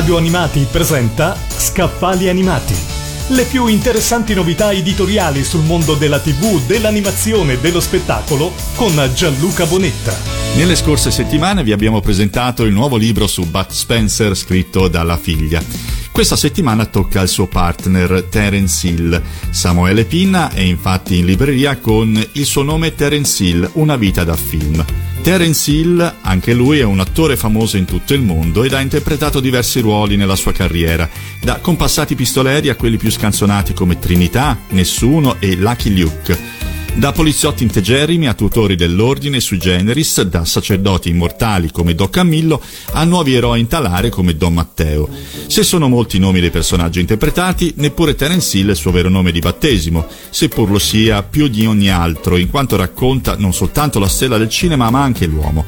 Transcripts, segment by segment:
Radio Animati presenta Scaffali Animati. Le più interessanti novità editoriali sul mondo della TV, dell'animazione e dello spettacolo con Gianluca Bonetta. Nelle scorse settimane vi abbiamo presentato il nuovo libro su Bud Spencer scritto dalla figlia. Questa settimana tocca al suo partner Terence Hill. Samuele Pinna è infatti in libreria con il suo nome Terence Hill, Una vita da film. Terence Hill, anche lui è un attore famoso in tutto il mondo ed ha interpretato diversi ruoli nella sua carriera, da compassati pistoleri a quelli più scanzonati come Trinità, Nessuno e Lucky Luke. Da poliziotti integerrimi a tutori dell'ordine sui generis, da sacerdoti immortali come Don Camillo a nuovi eroi in talare come Don Matteo. Se sono molti i nomi dei personaggi interpretati, neppure Terence Hill è il suo vero nome di battesimo, seppur lo sia più di ogni altro, in quanto racconta non soltanto la stella del cinema ma anche l'uomo.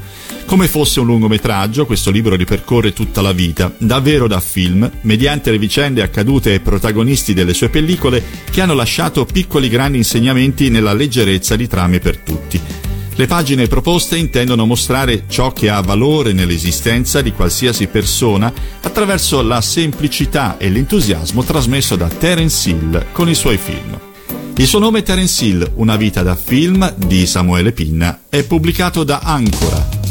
Come fosse un lungometraggio, questo libro ripercorre tutta la vita, davvero da film, mediante le vicende accadute ai protagonisti delle sue pellicole che hanno lasciato piccoli grandi insegnamenti nella leggerezza di trame per tutti. Le pagine proposte intendono mostrare ciò che ha valore nell'esistenza di qualsiasi persona attraverso la semplicità e l'entusiasmo trasmesso da Terence Hill con i suoi film. Il suo nome è Terence Hill, Una vita da film di Samuele Pinna, è pubblicato da Ancora.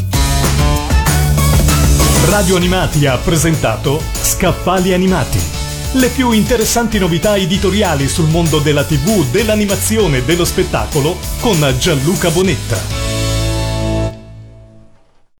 Radio Animati ha presentato Scaffali Animati. Le più interessanti novità editoriali sul mondo della TV, dell'animazione e dello spettacolo con Gianluca Bonetta.